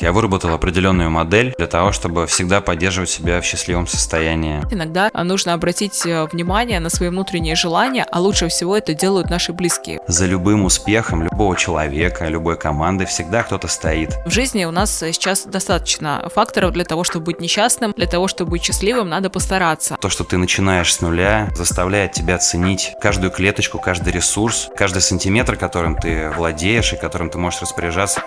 Я выработал определенную модель для того, чтобы всегда поддерживать себя в счастливом состоянии. Иногда нужно обратить э, внимание на свои внутренние желания, а лучше всего это делают наши близкие. За любым успехом любого человека, любой команды всегда кто-то стоит. В жизни у нас сейчас достаточно факторов для того, чтобы быть несчастным, для того, чтобы быть счастливым, надо постараться. То, что ты начинаешь с нуля, заставляет тебя ценить каждую клеточку, каждый ресурс, каждый сантиметр, которым ты владеешь и которым ты можешь распоряжаться.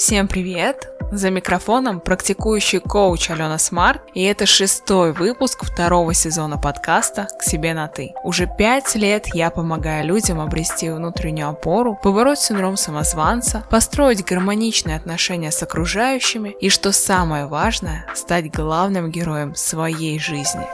Всем привет! За микрофоном практикующий коуч Алена Смарт, и это шестой выпуск второго сезона подкаста «К себе на ты». Уже пять лет я помогаю людям обрести внутреннюю опору, побороть синдром самозванца, построить гармоничные отношения с окружающими и, что самое важное, стать главным героем своей жизни.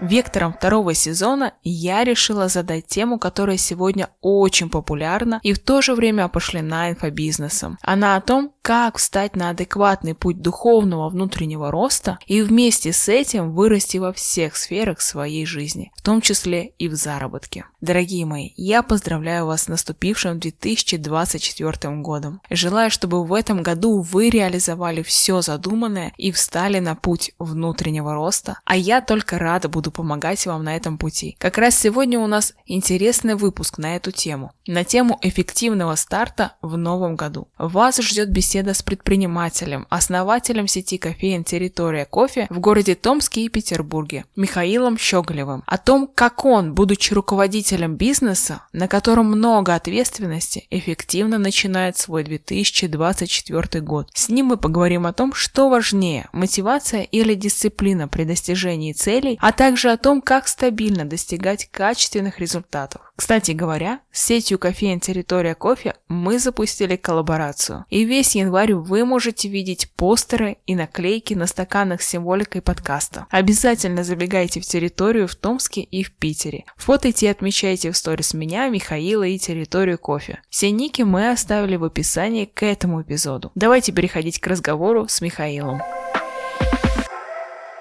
Вектором второго сезона я решила задать тему, которая сегодня очень популярна и в то же время опошлена инфобизнесом. Она о том, как встать на адекватный путь духовного внутреннего роста и вместе с этим вырасти во всех сферах своей жизни, в том числе и в заработке. Дорогие мои, я поздравляю вас с наступившим 2024 годом. Желаю, чтобы в этом году вы реализовали все задуманное и встали на путь внутреннего роста, а я только рада буду помогать вам на этом пути. Как раз сегодня у нас интересный выпуск на эту тему. На тему эффективного старта в новом году. Вас ждет беседа с предпринимателем, основателем сети кофеин «Территория кофе» в городе Томске и Петербурге, Михаилом Щеголевым. О том, как он, будучи руководителем бизнеса, на котором много ответственности, эффективно начинает свой 2024 год. С ним мы поговорим о том, что важнее – мотивация или дисциплина при достижении целей, а также о том, как стабильно достигать качественных результатов. Кстати говоря, с сетью кофеин «Территория кофе» мы запустили коллаборацию. И весь январь вы можете видеть постеры и наклейки на стаканах с символикой подкаста. Обязательно забегайте в территорию в Томске и в Питере. Фотойте и отмечайте в сторис меня, Михаила и территорию кофе. Все ники мы оставили в описании к этому эпизоду. Давайте переходить к разговору с Михаилом.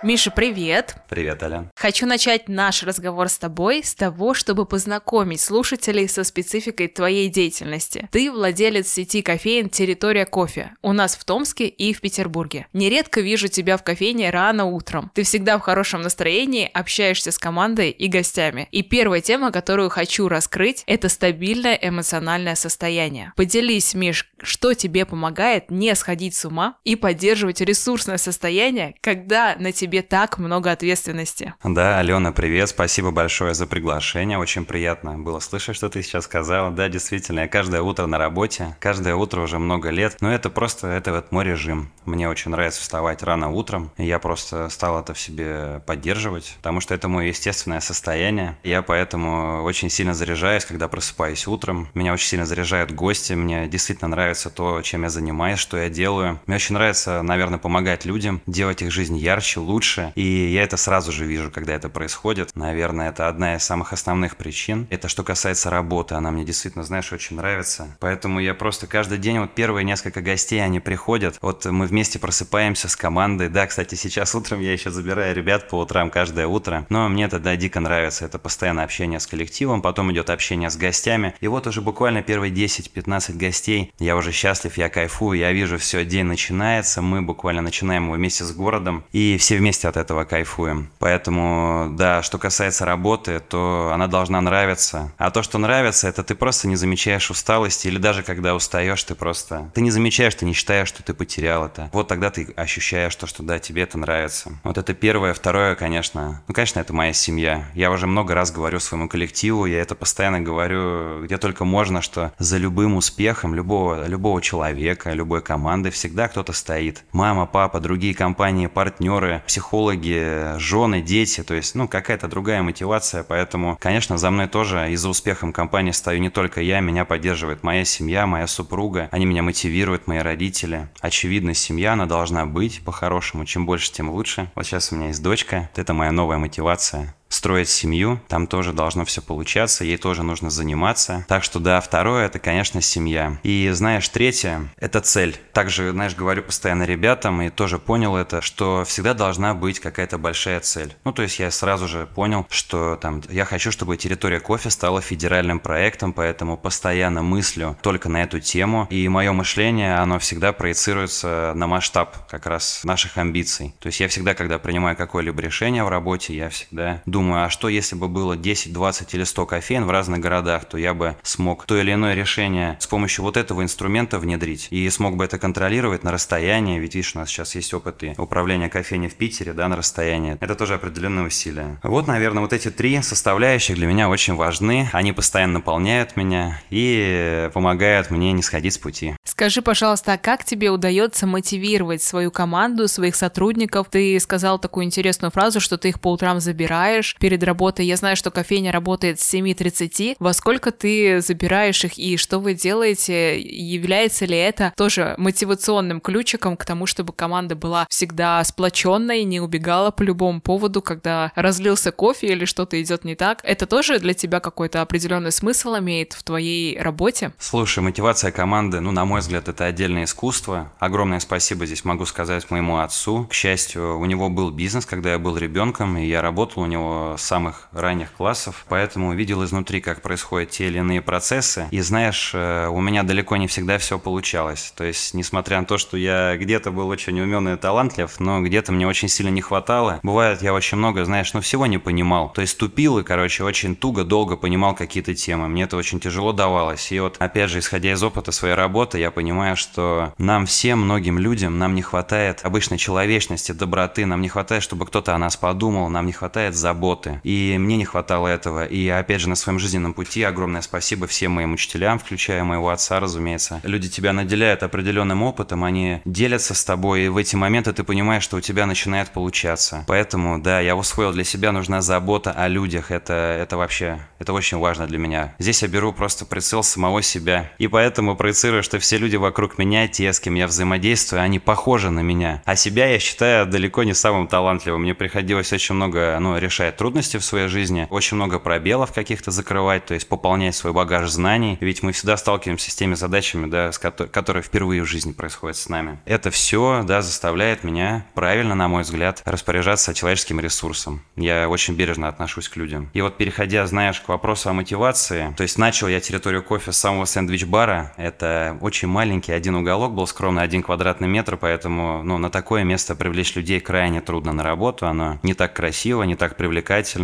Миша, привет! Привет, Аля. Хочу начать наш разговор с тобой с того, чтобы познакомить слушателей со спецификой твоей деятельности. Ты владелец сети кофеин «Территория кофе» у нас в Томске и в Петербурге. Нередко вижу тебя в кофейне рано утром. Ты всегда в хорошем настроении, общаешься с командой и гостями. И первая тема, которую хочу раскрыть, это стабильное эмоциональное состояние. Поделись, Миш, что тебе помогает не сходить с ума и поддерживать ресурсное состояние, когда на тебя тебе так много ответственности. Да, Алена, привет, спасибо большое за приглашение, очень приятно было слышать, что ты сейчас сказала. Да, действительно, я каждое утро на работе, каждое утро уже много лет, но это просто, это вот мой режим. Мне очень нравится вставать рано утром, и я просто стал это в себе поддерживать, потому что это мое естественное состояние. Я поэтому очень сильно заряжаюсь, когда просыпаюсь утром. Меня очень сильно заряжают гости, мне действительно нравится то, чем я занимаюсь, что я делаю. Мне очень нравится, наверное, помогать людям, делать их жизнь ярче, лучше, лучше. И я это сразу же вижу, когда это происходит. Наверное, это одна из самых основных причин. Это что касается работы. Она мне действительно, знаешь, очень нравится. Поэтому я просто каждый день, вот первые несколько гостей, они приходят. Вот мы вместе просыпаемся с командой. Да, кстати, сейчас утром я еще забираю ребят по утрам каждое утро. Но мне это, да, дико нравится. Это постоянное общение с коллективом, потом идет общение с гостями. И вот уже буквально первые 10-15 гостей. Я уже счастлив, я кайфую, я вижу, все, день начинается. Мы буквально начинаем его вместе с городом. И все вместе вместе от этого кайфуем. Поэтому, да, что касается работы, то она должна нравиться. А то, что нравится, это ты просто не замечаешь усталости, или даже когда устаешь, ты просто... Ты не замечаешь, ты не считаешь, что ты потерял это. Вот тогда ты ощущаешь то, что да, тебе это нравится. Вот это первое. Второе, конечно, ну, конечно, это моя семья. Я уже много раз говорю своему коллективу, я это постоянно говорю, где только можно, что за любым успехом любого, любого человека, любой команды всегда кто-то стоит. Мама, папа, другие компании, партнеры, психологи, психологи, жены, дети, то есть, ну, какая-то другая мотивация, поэтому, конечно, за мной тоже и за успехом компании стою не только я, меня поддерживает моя семья, моя супруга, они меня мотивируют, мои родители. Очевидно, семья, она должна быть по-хорошему, чем больше, тем лучше. Вот сейчас у меня есть дочка, это моя новая мотивация, строить семью, там тоже должно все получаться, ей тоже нужно заниматься. Так что да, второе это, конечно, семья. И знаешь, третье это цель. Также, знаешь, говорю постоянно ребятам и тоже понял это, что всегда должна быть какая-то большая цель. Ну, то есть я сразу же понял, что там я хочу, чтобы территория кофе стала федеральным проектом, поэтому постоянно мыслю только на эту тему. И мое мышление, оно всегда проецируется на масштаб как раз наших амбиций. То есть я всегда, когда принимаю какое-либо решение в работе, я всегда думаю, а что если бы было 10, 20 или 100 кофеин в разных городах, то я бы смог то или иное решение с помощью вот этого инструмента внедрить и смог бы это контролировать на расстоянии, ведь видишь, у нас сейчас есть опыт и управления кофейней в Питере, да, на расстоянии. Это тоже определенные усилия. Вот, наверное, вот эти три составляющих для меня очень важны. Они постоянно наполняют меня и помогают мне не сходить с пути. Скажи, пожалуйста, а как тебе удается мотивировать свою команду, своих сотрудников? Ты сказал такую интересную фразу, что ты их по утрам забираешь перед работой. Я знаю, что кофейня работает с 7.30. Во сколько ты забираешь их и что вы делаете? Является ли это тоже мотивационным ключиком к тому, чтобы команда была всегда сплоченной, не убегала по любому поводу, когда разлился кофе или что-то идет не так? Это тоже для тебя какой-то определенный смысл имеет в твоей работе? Слушай, мотивация команды, ну, на мой взгляд, это отдельное искусство. Огромное спасибо здесь могу сказать моему отцу. К счастью, у него был бизнес, когда я был ребенком, и я работал у него самых ранних классов, поэтому видел изнутри, как происходят те или иные процессы. И знаешь, э, у меня далеко не всегда все получалось. То есть, несмотря на то, что я где-то был очень умен и талантлив, но где-то мне очень сильно не хватало. Бывает, я очень много, знаешь, ну всего не понимал. То есть тупил и, короче, очень туго, долго понимал какие-то темы. Мне это очень тяжело давалось. И вот, опять же, исходя из опыта своей работы, я понимаю, что нам всем, многим людям, нам не хватает обычной человечности, доброты, нам не хватает, чтобы кто-то о нас подумал, нам не хватает заботы. И мне не хватало этого. И опять же, на своем жизненном пути огромное спасибо всем моим учителям, включая моего отца, разумеется. Люди тебя наделяют определенным опытом, они делятся с тобой, и в эти моменты ты понимаешь, что у тебя начинает получаться. Поэтому, да, я усвоил для себя, нужна забота о людях. Это, это вообще, это очень важно для меня. Здесь я беру просто прицел самого себя. И поэтому проецирую, что все люди вокруг меня, те, с кем я взаимодействую, они похожи на меня. А себя я считаю далеко не самым талантливым. Мне приходилось очень много, ну, решать трудности в своей жизни, очень много пробелов каких-то закрывать, то есть пополнять свой багаж знаний. Ведь мы всегда сталкиваемся с теми задачами, да, с ко- которые впервые в жизни происходят с нами. Это все, да, заставляет меня правильно, на мой взгляд, распоряжаться человеческим ресурсом. Я очень бережно отношусь к людям. И вот переходя, знаешь, к вопросу о мотивации, то есть начал я территорию кофе с самого сэндвич-бара. Это очень маленький один уголок был, скромный один квадратный метр, поэтому, ну, на такое место привлечь людей крайне трудно на работу. Оно не так красиво, не так привлекательно.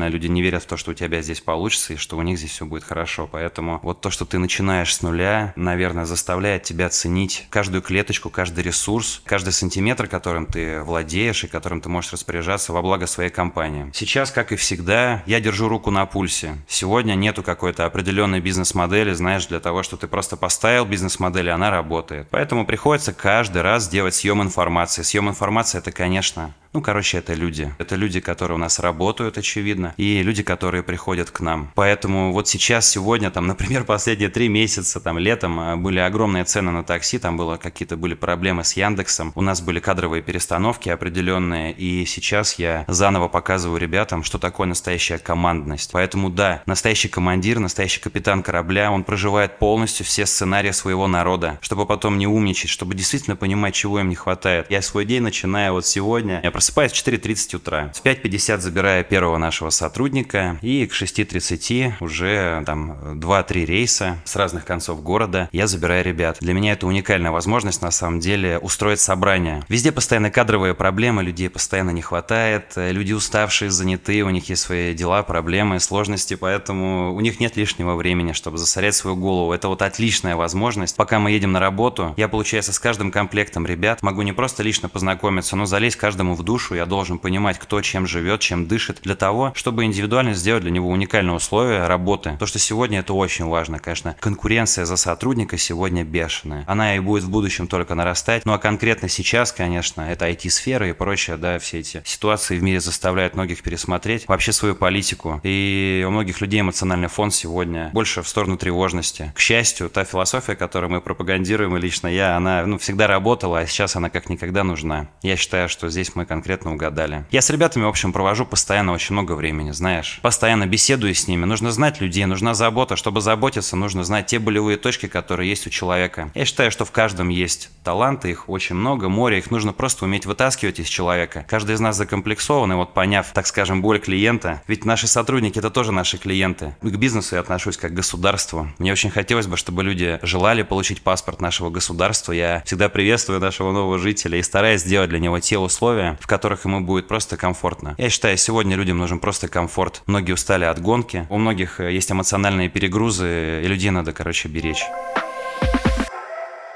Люди не верят в то, что у тебя здесь получится и что у них здесь все будет хорошо. Поэтому вот то, что ты начинаешь с нуля, наверное, заставляет тебя ценить каждую клеточку, каждый ресурс, каждый сантиметр, которым ты владеешь и которым ты можешь распоряжаться во благо своей компании. Сейчас, как и всегда, я держу руку на пульсе. Сегодня нету какой-то определенной бизнес-модели, знаешь, для того, что ты просто поставил бизнес-модель, и она работает. Поэтому приходится каждый раз делать съем информации. Съем информации это, конечно, ну, короче, это люди. Это люди, которые у нас работают, очевидно, и люди, которые приходят к нам. Поэтому вот сейчас, сегодня, там, например, последние три месяца, там, летом а, были огромные цены на такси, там было какие-то были проблемы с Яндексом, у нас были кадровые перестановки определенные, и сейчас я заново показываю ребятам, что такое настоящая командность. Поэтому да, настоящий командир, настоящий капитан корабля, он проживает полностью все сценарии своего народа, чтобы потом не умничать, чтобы действительно понимать, чего им не хватает. Я свой день начинаю вот сегодня, я просыпаюсь в 4.30 утра. В 5.50 забираю первого нашего сотрудника, и к 6.30 уже там 2-3 рейса с разных концов города я забираю ребят. Для меня это уникальная возможность, на самом деле, устроить собрание. Везде постоянно кадровые проблемы, людей постоянно не хватает, люди уставшие, заняты, у них есть свои дела, проблемы, сложности, поэтому у них нет лишнего времени, чтобы засорять свою голову. Это вот отличная возможность. Пока мы едем на работу, я, получается, с каждым комплектом ребят могу не просто лично познакомиться, но залезть каждому в душу, я должен понимать, кто чем живет, чем дышит, для того, чтобы индивидуально сделать для него уникальные условия работы. То, что сегодня это очень важно, конечно. Конкуренция за сотрудника сегодня бешеная. Она и будет в будущем только нарастать. Ну а конкретно сейчас, конечно, это IT-сфера и прочее, да, все эти ситуации в мире заставляют многих пересмотреть вообще свою политику. И у многих людей эмоциональный фон сегодня больше в сторону тревожности. К счастью, та философия, которую мы пропагандируем, и лично я, она ну, всегда работала, а сейчас она как никогда нужна. Я считаю, что здесь мы конкретно угадали. Я с ребятами, в общем, провожу постоянно очень много времени, знаешь. Постоянно беседую с ними. Нужно знать людей, нужна забота. Чтобы заботиться, нужно знать те болевые точки, которые есть у человека. Я считаю, что в каждом есть таланты, их очень много, море, их нужно просто уметь вытаскивать из человека. Каждый из нас закомплексован, и вот поняв, так скажем, боль клиента, ведь наши сотрудники это тоже наши клиенты. К бизнесу я отношусь как к государству. Мне очень хотелось бы, чтобы люди желали получить паспорт нашего государства. Я всегда приветствую нашего нового жителя и стараюсь сделать для него те условия, в которых ему будет просто комфортно. Я считаю, сегодня людям нужен просто комфорт. Многие устали от гонки, у многих э, есть эмоциональные перегрузы, и людей надо, короче, беречь.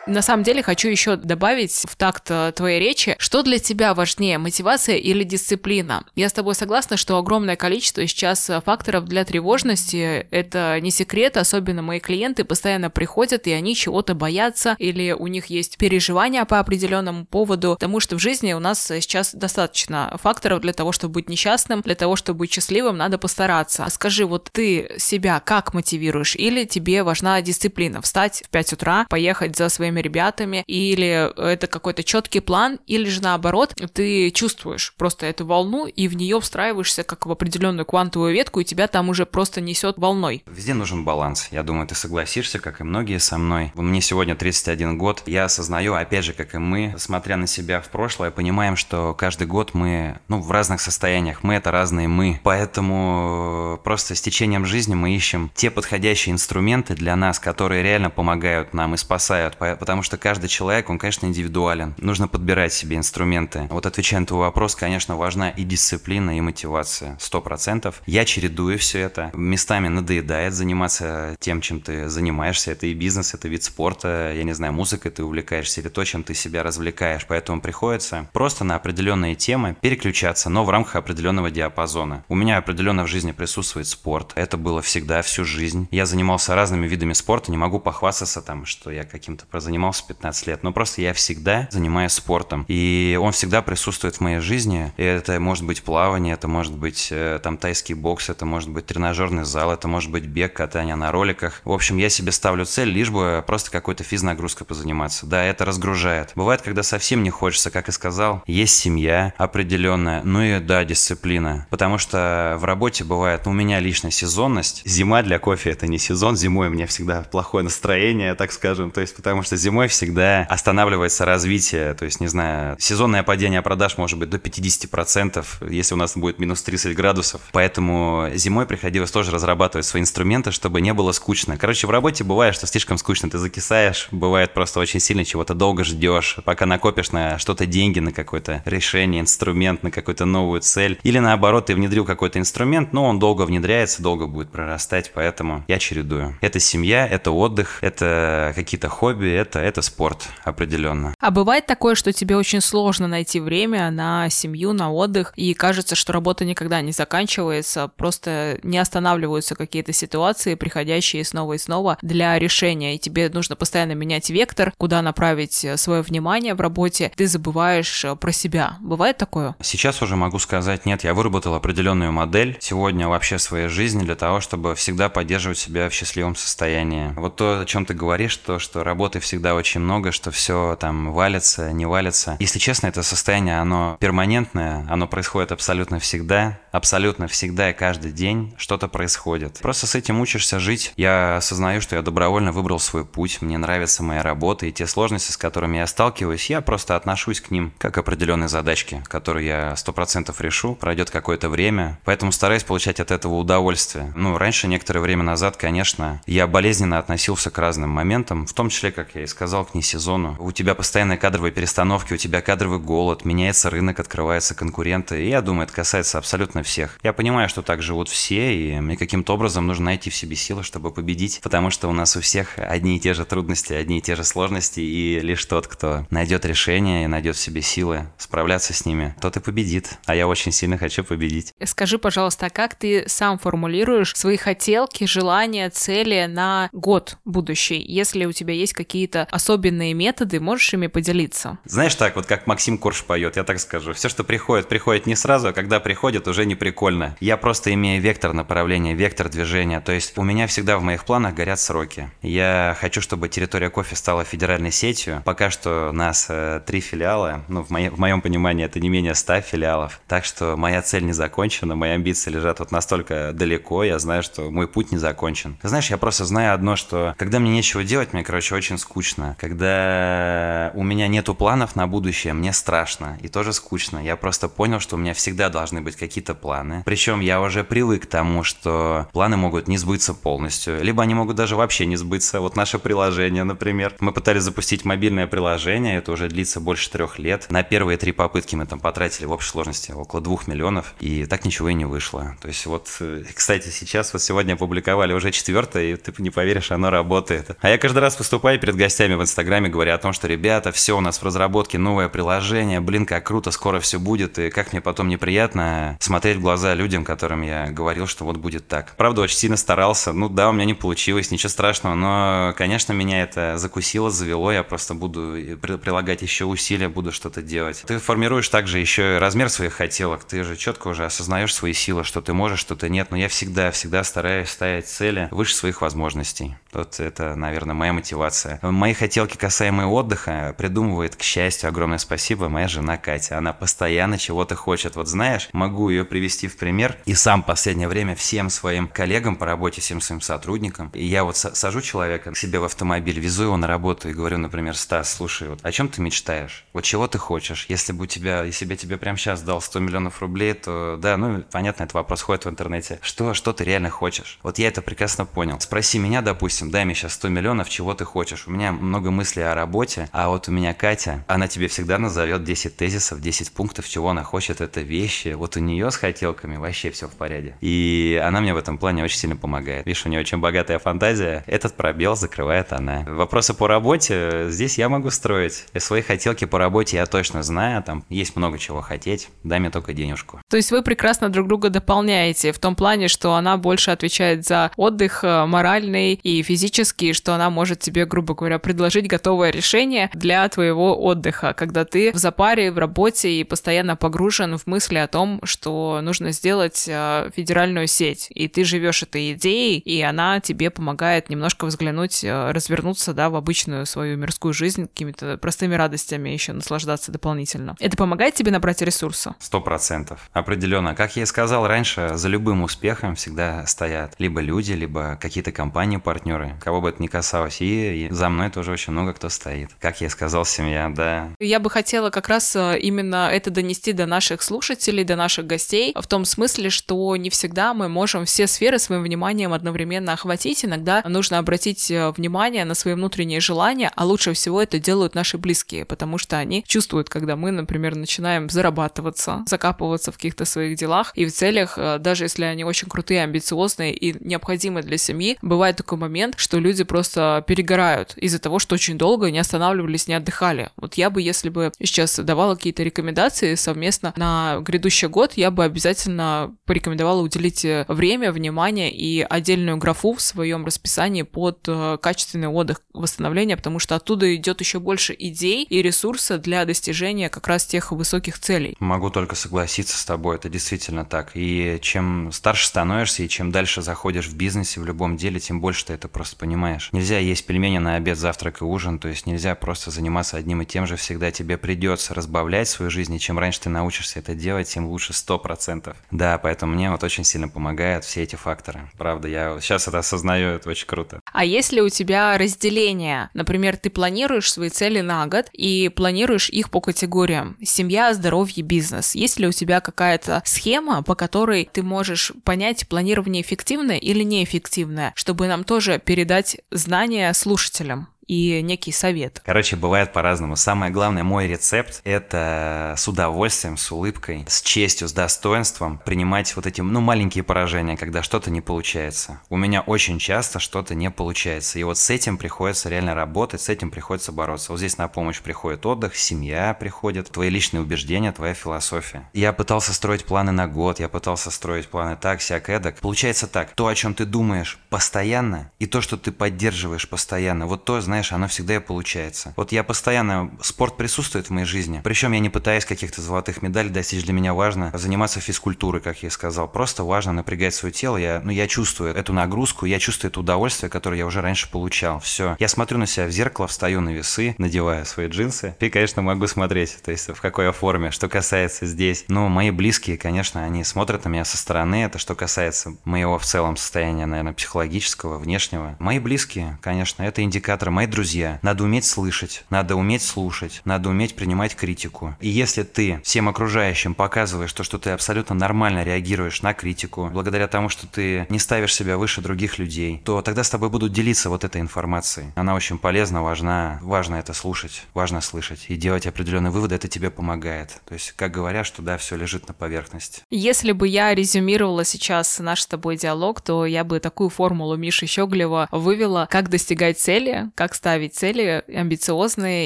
На самом деле хочу еще добавить в такт э, твоей речи, что для тебя важнее, мотивация или дисциплина? Я с тобой согласна, что огромное количество сейчас э, факторов для тревожности, это не секрет, особенно мои клиенты постоянно приходят, и они чего-то боятся, или у них есть переживания по определенному поводу, потому что в жизни у нас сейчас достаточно факторов для того, чтобы быть несчастным, для того, чтобы быть счастливым, надо постараться. А скажи, вот ты себя как мотивируешь, или тебе важна дисциплина, встать в 5 утра, поехать за своими своими ребятами, или это какой-то четкий план, или же наоборот, ты чувствуешь просто эту волну и в нее встраиваешься как в определенную квантовую ветку, и тебя там уже просто несет волной. Везде нужен баланс. Я думаю, ты согласишься, как и многие со мной. Мне сегодня 31 год. Я осознаю, опять же, как и мы, смотря на себя в прошлое, понимаем, что каждый год мы, ну, в разных состояниях. Мы — это разные мы. Поэтому просто с течением жизни мы ищем те подходящие инструменты для нас, которые реально помогают нам и спасают потому что каждый человек, он, конечно, индивидуален. Нужно подбирать себе инструменты. Вот отвечая на твой вопрос, конечно, важна и дисциплина, и мотивация. Сто процентов. Я чередую все это. Местами надоедает заниматься тем, чем ты занимаешься. Это и бизнес, это вид спорта, я не знаю, музыкой ты увлекаешься или то, чем ты себя развлекаешь. Поэтому приходится просто на определенные темы переключаться, но в рамках определенного диапазона. У меня определенно в жизни присутствует спорт. Это было всегда, всю жизнь. Я занимался разными видами спорта, не могу похвастаться там, что я каким-то занимался занимался 15 лет, но просто я всегда занимаюсь спортом. И он всегда присутствует в моей жизни. И это может быть плавание, это может быть э, там тайский бокс, это может быть тренажерный зал, это может быть бег, катание на роликах. В общем, я себе ставлю цель, лишь бы просто какой-то физнагрузкой позаниматься. Да, это разгружает. Бывает, когда совсем не хочется, как и сказал, есть семья определенная, ну и да, дисциплина. Потому что в работе бывает, ну, у меня личная сезонность. Зима для кофе это не сезон, зимой у меня всегда плохое настроение, так скажем. То есть потому что зимой всегда останавливается развитие, то есть, не знаю, сезонное падение продаж может быть до 50%, если у нас будет минус 30 градусов. Поэтому зимой приходилось тоже разрабатывать свои инструменты, чтобы не было скучно. Короче, в работе бывает, что слишком скучно, ты закисаешь, бывает просто очень сильно чего-то долго ждешь, пока накопишь на что-то деньги, на какое-то решение, инструмент, на какую-то новую цель. Или наоборот, ты внедрил какой-то инструмент, но он долго внедряется, долго будет прорастать, поэтому я чередую. Это семья, это отдых, это какие-то хобби, это это, это спорт определенно. А бывает такое, что тебе очень сложно найти время на семью, на отдых, и кажется, что работа никогда не заканчивается, просто не останавливаются какие-то ситуации, приходящие снова и снова для решения, и тебе нужно постоянно менять вектор, куда направить свое внимание в работе, ты забываешь э, про себя. Бывает такое? Сейчас уже могу сказать, нет, я выработал определенную модель сегодня вообще в своей жизни для того, чтобы всегда поддерживать себя в счастливом состоянии. Вот то, о чем ты говоришь, то, что работы всегда всегда очень много, что все там валится, не валится. Если честно, это состояние, оно перманентное, оно происходит абсолютно всегда, абсолютно всегда и каждый день что-то происходит. Просто с этим учишься жить. Я осознаю, что я добровольно выбрал свой путь, мне нравится моя работа, и те сложности, с которыми я сталкиваюсь, я просто отношусь к ним как к определенной задачке, которую я сто процентов решу, пройдет какое-то время, поэтому стараюсь получать от этого удовольствие. Ну, раньше, некоторое время назад, конечно, я болезненно относился к разным моментам, в том числе, как я и сказал, к несезону. У тебя постоянные кадровые перестановки, у тебя кадровый голод, меняется рынок, открываются конкуренты. И я думаю, это касается абсолютно всех. Я понимаю, что так живут все, и мне каким-то образом нужно найти в себе силы, чтобы победить, потому что у нас у всех одни и те же трудности, одни и те же сложности, и лишь тот, кто найдет решение и найдет в себе силы справляться с ними, тот и победит. А я очень сильно хочу победить. Скажи, пожалуйста, а как ты сам формулируешь свои хотелки, желания, цели на год будущий, если у тебя есть какие-то какие-то особенные методы, можешь ими поделиться? Знаешь, так вот как Максим Корж поет, я так скажу. Все, что приходит, приходит не сразу, а когда приходит, уже не прикольно. Я просто имею вектор направления, вектор движения. То есть у меня всегда в моих планах горят сроки. Я хочу, чтобы территория кофе стала федеральной сетью. Пока что у нас э, три филиала. Ну, в, моей, в моем понимании, это не менее ста филиалов. Так что моя цель не закончена, мои амбиции лежат вот настолько далеко. Я знаю, что мой путь не закончен. Знаешь, я просто знаю одно, что когда мне нечего делать, мне, короче, очень скучно. Когда у меня нету планов на будущее, мне страшно и тоже скучно. Я просто понял, что у меня всегда должны быть какие-то планы. Причем я уже привык к тому, что планы могут не сбыться полностью, либо они могут даже вообще не сбыться. Вот наше приложение, например. Мы пытались запустить мобильное приложение, это уже длится больше трех лет. На первые три попытки мы там потратили в общей сложности около двух миллионов, и так ничего и не вышло. То есть вот, э, кстати, сейчас вот сегодня опубликовали уже четвертое, и ты не поверишь, оно работает. А я каждый раз выступаю перед гостями в Инстаграме, говоря о том, что, ребята, все, у нас в разработке новое приложение, блин, как круто, скоро все будет, и как мне потом неприятно смотреть в глаза людям, которым я говорил, что вот будет так. Правда, очень сильно старался, ну да, у меня не получилось, ничего страшного, но, конечно, меня это закусило, завело, я просто буду прилагать еще усилия, буду что-то делать. Ты формируешь также еще и размер своих хотелок, ты же четко уже осознаешь свои силы, что ты можешь, что ты нет, но я всегда, всегда стараюсь ставить цели выше своих возможностей. Вот это, наверное, моя мотивация. Мои хотелки касаемые отдыха придумывает, к счастью, огромное спасибо, моя жена Катя. Она постоянно чего-то хочет. Вот знаешь, могу ее привести в пример. И сам в последнее время всем своим коллегам по работе, всем своим сотрудникам. И я вот сажу человека себе в автомобиль, везу его на работу и говорю, например, Стас, слушай, вот о чем ты мечтаешь? Вот чего ты хочешь? Если бы у тебя, если бы я тебе прямо сейчас дал 100 миллионов рублей, то да, ну, понятно, этот вопрос ходит в интернете. Что, что ты реально хочешь? Вот я это прекрасно понял. Спроси меня, допустим, дай мне сейчас 100 миллионов, чего ты хочешь? У меня много мыслей о работе, а вот у меня Катя, она тебе всегда назовет 10 тезисов, 10 пунктов, чего она хочет, это вещи. Вот у нее с хотелками вообще все в порядке. И она мне в этом плане очень сильно помогает. Видишь, у нее очень богатая фантазия. Этот пробел закрывает она. Вопросы по работе здесь я могу строить. Свои хотелки по работе я точно знаю. Там есть много чего хотеть. Дай мне только денежку. То есть вы прекрасно друг друга дополняете в том плане, что она больше отвечает за отдых э, моральный и физический, что она может тебе, грубо говоря, предложить готовое решение для твоего отдыха, когда ты в запаре, в работе и постоянно погружен в мысли о том, что нужно сделать э, федеральную сеть, и ты живешь этой идеей, и она тебе помогает немножко взглянуть, э, развернуться, да, в обычную свою мирскую жизнь, какими-то простыми радостями еще наслаждаться дополнительно. Это помогает тебе набрать ресурса? Сто процентов. Определенно. Как я и сказал раньше, за любым успехом всегда стоят либо люди, либо какие-то компании, партнеры, кого бы это ни касалось. И за мной тоже очень много кто стоит. Как я сказал, семья, да. Я бы хотела как раз э, именно это донести до наших слушателей, до наших гостей, в том смысле, что не всегда мы можем все сферы своим вниманием одновременно охватить. Иногда нужно обратить э, внимание на свои внутренние желания, а лучше всего это делают наши близкие, потому что они чувствуют, когда мы, например, начинаем зарабатываться, закапываться в каких-то своих делах и в целях, э, даже если они очень крутые, амбициозные и необходимы для семьи, бывает такой момент, что люди просто перегорают из-за того, что очень долго не останавливались, не отдыхали. Вот я бы, если бы сейчас давала какие-то рекомендации совместно на грядущий год, я бы обязательно порекомендовала уделить э, время, внимание и отдельную графу в своем расписании под э, качественный отдых, восстановление, потому что оттуда идет еще больше идей и ресурса для достижения как раз тех высоких целей. Могу только согласиться с тобой, это действительно так. И чем старше становишься, и чем дальше заходишь в бизнесе, в любом деле, тем больше ты это просто понимаешь. Нельзя есть пельмени на обед, завтрак и ужин, то есть нельзя просто заниматься одним и тем же всегда. Тебе придется разбавлять свою жизнь, и чем раньше ты научишься это делать, тем лучше 100%. Да, поэтому мне вот очень сильно помогают все эти факторы. Правда, я сейчас это осознаю, это очень круто. А если у тебя разделение, например, ты планируешь свои цели на год и планируешь их по категориям семья, здоровье, бизнес. Есть ли у тебя какая-то схема, по которой ты можешь понять, планирование эффективное или неэффективное, чтобы нам тоже передать знания слушателям? И некий совет. Короче, бывает по-разному. Самое главное, мой рецепт – это с удовольствием, с улыбкой, с честью, с достоинством принимать вот эти, ну, маленькие поражения, когда что-то не получается. У меня очень часто что-то не получается. И вот с этим приходится реально работать, с этим приходится бороться. Вот здесь на помощь приходит отдых, семья приходит, твои личные убеждения, твоя философия. Я пытался строить планы на год, я пытался строить планы так, сяк, эдак. Получается так, то, о чем ты думаешь постоянно, и то, что ты поддерживаешь постоянно, вот то, знаешь, знаешь, оно всегда и получается. Вот я постоянно, спорт присутствует в моей жизни, причем я не пытаюсь каких-то золотых медалей достичь, для меня важно заниматься физкультурой, как я и сказал, просто важно напрягать свое тело, я, ну, я чувствую эту нагрузку, я чувствую это удовольствие, которое я уже раньше получал, все. Я смотрю на себя в зеркало, встаю на весы, надеваю свои джинсы, и, конечно, могу смотреть, то есть в какой я форме, что касается здесь. Но мои близкие, конечно, они смотрят на меня со стороны, это что касается моего в целом состояния, наверное, психологического, внешнего. Мои близкие, конечно, это индикаторы, мои друзья. Надо уметь слышать, надо уметь слушать, надо уметь принимать критику. И если ты всем окружающим показываешь то, что ты абсолютно нормально реагируешь на критику, благодаря тому, что ты не ставишь себя выше других людей, то тогда с тобой будут делиться вот этой информацией. Она очень полезна, важна, важно это слушать, важно слышать и делать определенные выводы, это тебе помогает. То есть, как говорят, что да, все лежит на поверхности. Если бы я резюмировала сейчас наш с тобой диалог, то я бы такую формулу Миши Щеглева вывела, как достигать цели, как ставить цели амбициозные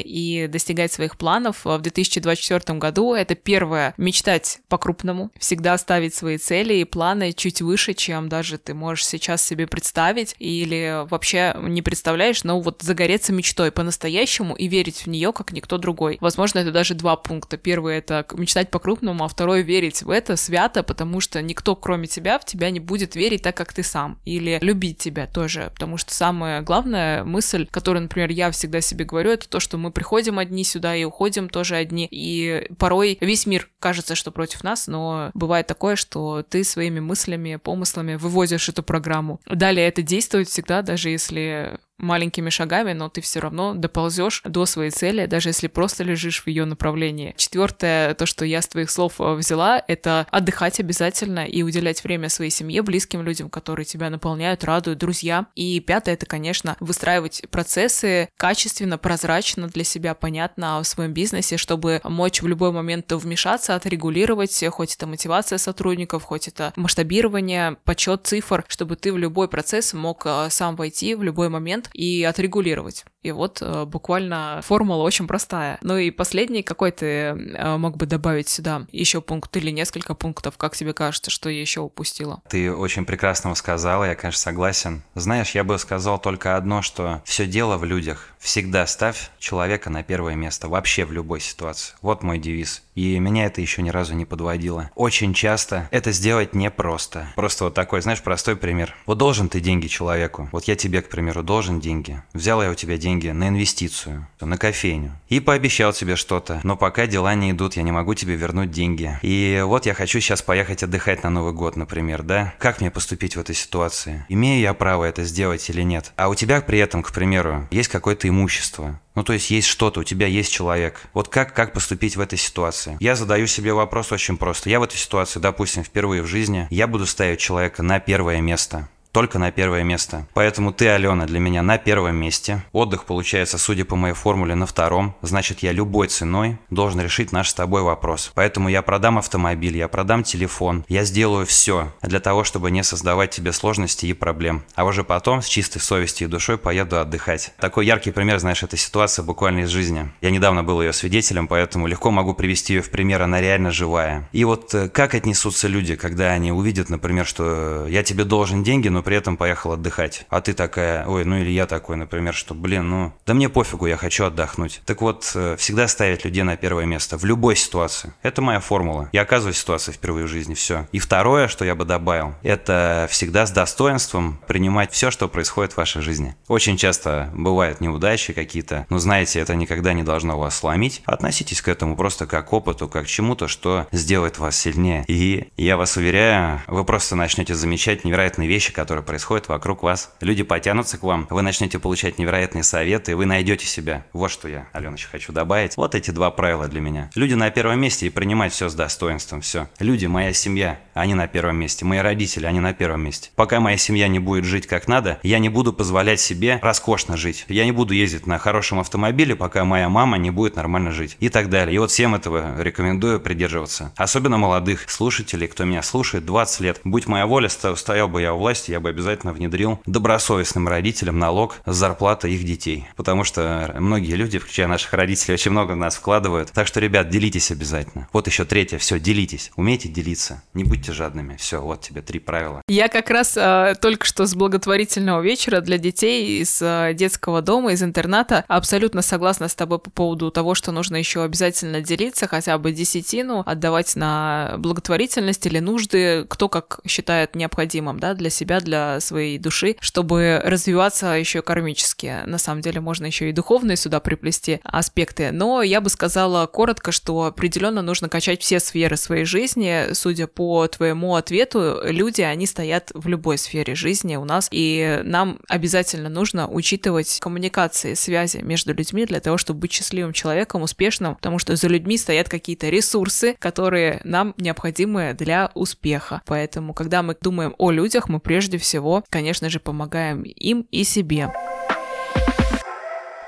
и достигать своих планов в 2024 году. Это первое, мечтать по-крупному, всегда ставить свои цели и планы чуть выше, чем даже ты можешь сейчас себе представить или вообще не представляешь, но вот загореться мечтой по-настоящему и верить в нее, как никто другой. Возможно, это даже два пункта. Первый — это мечтать по-крупному, а второй — верить в это свято, потому что никто, кроме тебя, в тебя не будет верить так, как ты сам. Или любить тебя тоже, потому что самая главная мысль, которую, например, я всегда себе говорю, это то, что мы приходим одни сюда и уходим тоже одни. И порой весь мир кажется, что против нас, но бывает такое, что ты своими мыслями, помыслами вывозишь эту программу. Далее это действует всегда, даже если маленькими шагами, но ты все равно доползешь до своей цели, даже если просто лежишь в ее направлении. Четвертое, то, что я с твоих слов э, взяла, это отдыхать обязательно и уделять время своей семье, близким людям, которые тебя наполняют, радуют, друзья. И пятое, это, конечно, выстраивать процессы качественно, прозрачно для себя, понятно в своем бизнесе, чтобы мочь в любой момент вмешаться, отрегулировать, хоть это мотивация сотрудников, хоть это масштабирование, подсчет цифр, чтобы ты в любой процесс мог э, сам войти в любой момент момент и отрегулировать. И вот э, буквально формула очень простая. Ну и последний какой ты э, мог бы добавить сюда еще пункт или несколько пунктов, как тебе кажется, что я еще упустила? Ты очень прекрасно сказала, я, конечно, согласен. Знаешь, я бы сказал только одно, что все дело в людях. Всегда ставь человека на первое место, вообще в любой ситуации. Вот мой девиз. И меня это еще ни разу не подводило. Очень часто это сделать непросто. Просто вот такой, знаешь, простой пример. Вот должен ты деньги человеку. Вот я тебе, к примеру, должен деньги. Взял я у тебя деньги на инвестицию, на кофейню. И пообещал тебе что-то. Но пока дела не идут, я не могу тебе вернуть деньги. И вот я хочу сейчас поехать отдыхать на Новый год, например, да? Как мне поступить в этой ситуации? Имею я право это сделать или нет? А у тебя при этом, к примеру, есть какое-то имущество. Ну, то есть есть что-то, у тебя есть человек. Вот как, как поступить в этой ситуации? Я задаю себе вопрос очень просто. Я в этой ситуации, допустим, впервые в жизни, я буду ставить человека на первое место только на первое место. Поэтому ты, Алена, для меня на первом месте. Отдых получается, судя по моей формуле, на втором. Значит, я любой ценой должен решить наш с тобой вопрос. Поэтому я продам автомобиль, я продам телефон. Я сделаю все для того, чтобы не создавать тебе сложности и проблем. А уже потом с чистой совестью и душой поеду отдыхать. Такой яркий пример, знаешь, это ситуация буквально из жизни. Я недавно был ее свидетелем, поэтому легко могу привести ее в пример, она реально живая. И вот э, как отнесутся люди, когда они увидят, например, что я тебе должен деньги, но при этом поехал отдыхать. А ты такая, ой, ну или я такой, например, что, блин, ну, да мне пофигу, я хочу отдохнуть. Так вот, э, всегда ставить людей на первое место в любой ситуации. Это моя формула. Я оказываюсь в ситуации впервые в жизни, все. И второе, что я бы добавил, это всегда с достоинством принимать все, что происходит в вашей жизни. Очень часто бывают неудачи какие-то, но знаете, это никогда не должно вас сломить. Относитесь к этому просто как к опыту, как к чему-то, что сделает вас сильнее. И я вас уверяю, вы просто начнете замечать невероятные вещи, которые которые происходят вокруг вас. Люди потянутся к вам, вы начнете получать невероятные советы, и вы найдете себя. Вот что я, Алена, еще хочу добавить. Вот эти два правила для меня. Люди на первом месте и принимать все с достоинством, все. Люди, моя семья, они на первом месте. Мои родители, они на первом месте. Пока моя семья не будет жить как надо, я не буду позволять себе роскошно жить. Я не буду ездить на хорошем автомобиле, пока моя мама не будет нормально жить. И так далее. И вот всем этого рекомендую придерживаться. Особенно молодых слушателей, кто меня слушает 20 лет. Будь моя воля, стоял бы я у власти, я бы обязательно внедрил добросовестным родителям налог с зарплаты их детей. Потому что многие люди, включая наших родителей, очень много в нас вкладывают. Так что, ребят, делитесь обязательно. Вот еще третье, все, делитесь. Умейте делиться. Не будьте будьте жадными. Все, вот тебе три правила. Я как раз э, только что с благотворительного вечера для детей из э, детского дома, из интерната абсолютно согласна с тобой по поводу того, что нужно еще обязательно делиться, хотя бы десятину отдавать на благотворительность или нужды, кто как считает необходимым, да, для себя, для своей души, чтобы развиваться еще кармически. На самом деле можно еще и духовные сюда приплести аспекты, но я бы сказала коротко, что определенно нужно качать все сферы своей жизни. Судя по твоему ответу, люди, они стоят в любой сфере жизни у нас, и нам обязательно нужно учитывать коммуникации, связи между людьми для того, чтобы быть счастливым человеком, успешным, потому что за людьми стоят какие-то ресурсы, которые нам необходимы для успеха. Поэтому, когда мы думаем о людях, мы прежде всего, конечно же, помогаем им и себе.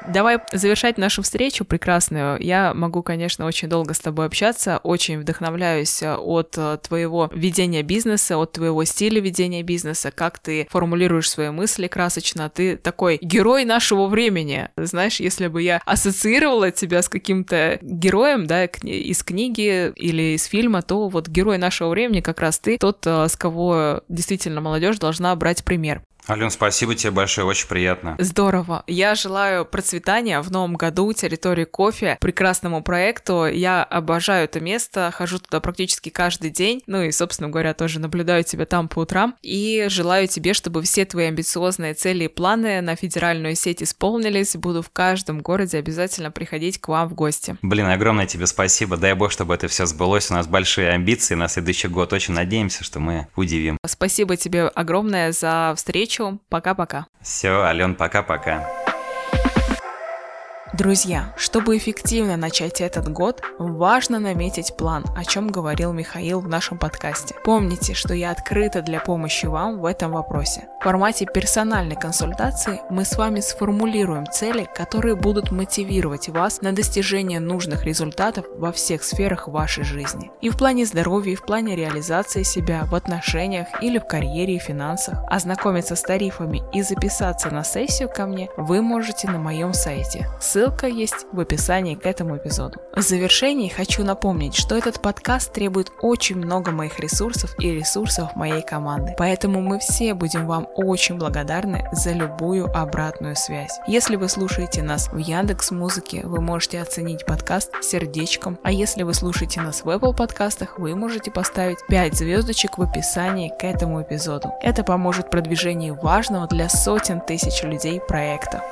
Давай завершать нашу встречу прекрасную. Я могу, конечно, очень долго с тобой общаться, очень вдохновляюсь э, от э, твоего ведения бизнеса, от твоего стиля ведения бизнеса, как ты формулируешь свои мысли красочно. Ты такой герой нашего времени. Знаешь, если бы я ассоциировала тебя с каким-то героем, да, из книги или из фильма, то вот герой нашего времени как раз ты, тот, э, с кого действительно молодежь должна брать пример. Ален, спасибо тебе большое, очень приятно. Здорово. Я желаю процветания в новом году территории кофе, прекрасному проекту. Я обожаю это место, хожу туда практически каждый день. Ну и, собственно говоря, тоже наблюдаю тебя там по утрам. И желаю тебе, чтобы все твои амбициозные цели и планы на федеральную сеть исполнились. Буду в каждом городе обязательно приходить к вам в гости. Блин, огромное тебе спасибо. Дай бог, чтобы это все сбылось. У нас большие амбиции на следующий год. Очень надеемся, что мы удивим. Спасибо тебе огромное за встречу встречу. Пока-пока. Все, Ален, пока-пока. Друзья, чтобы эффективно начать этот год, важно наметить план, о чем говорил Михаил в нашем подкасте. Помните, что я открыта для помощи вам в этом вопросе. В формате персональной консультации мы с вами сформулируем цели, которые будут мотивировать вас на достижение нужных результатов во всех сферах вашей жизни. И в плане здоровья, и в плане реализации себя в отношениях или в карьере и финансах. Ознакомиться с тарифами и записаться на сессию ко мне вы можете на моем сайте. Ссылка есть в описании к этому эпизоду. В завершении хочу напомнить, что этот подкаст требует очень много моих ресурсов и ресурсов моей команды. Поэтому мы все будем вам очень благодарны за любую обратную связь. Если вы слушаете нас в Яндекс Музыке, вы можете оценить подкаст сердечком, а если вы слушаете нас в Apple подкастах, вы можете поставить 5 звездочек в описании к этому эпизоду. Это поможет продвижению важного для сотен тысяч людей проекта.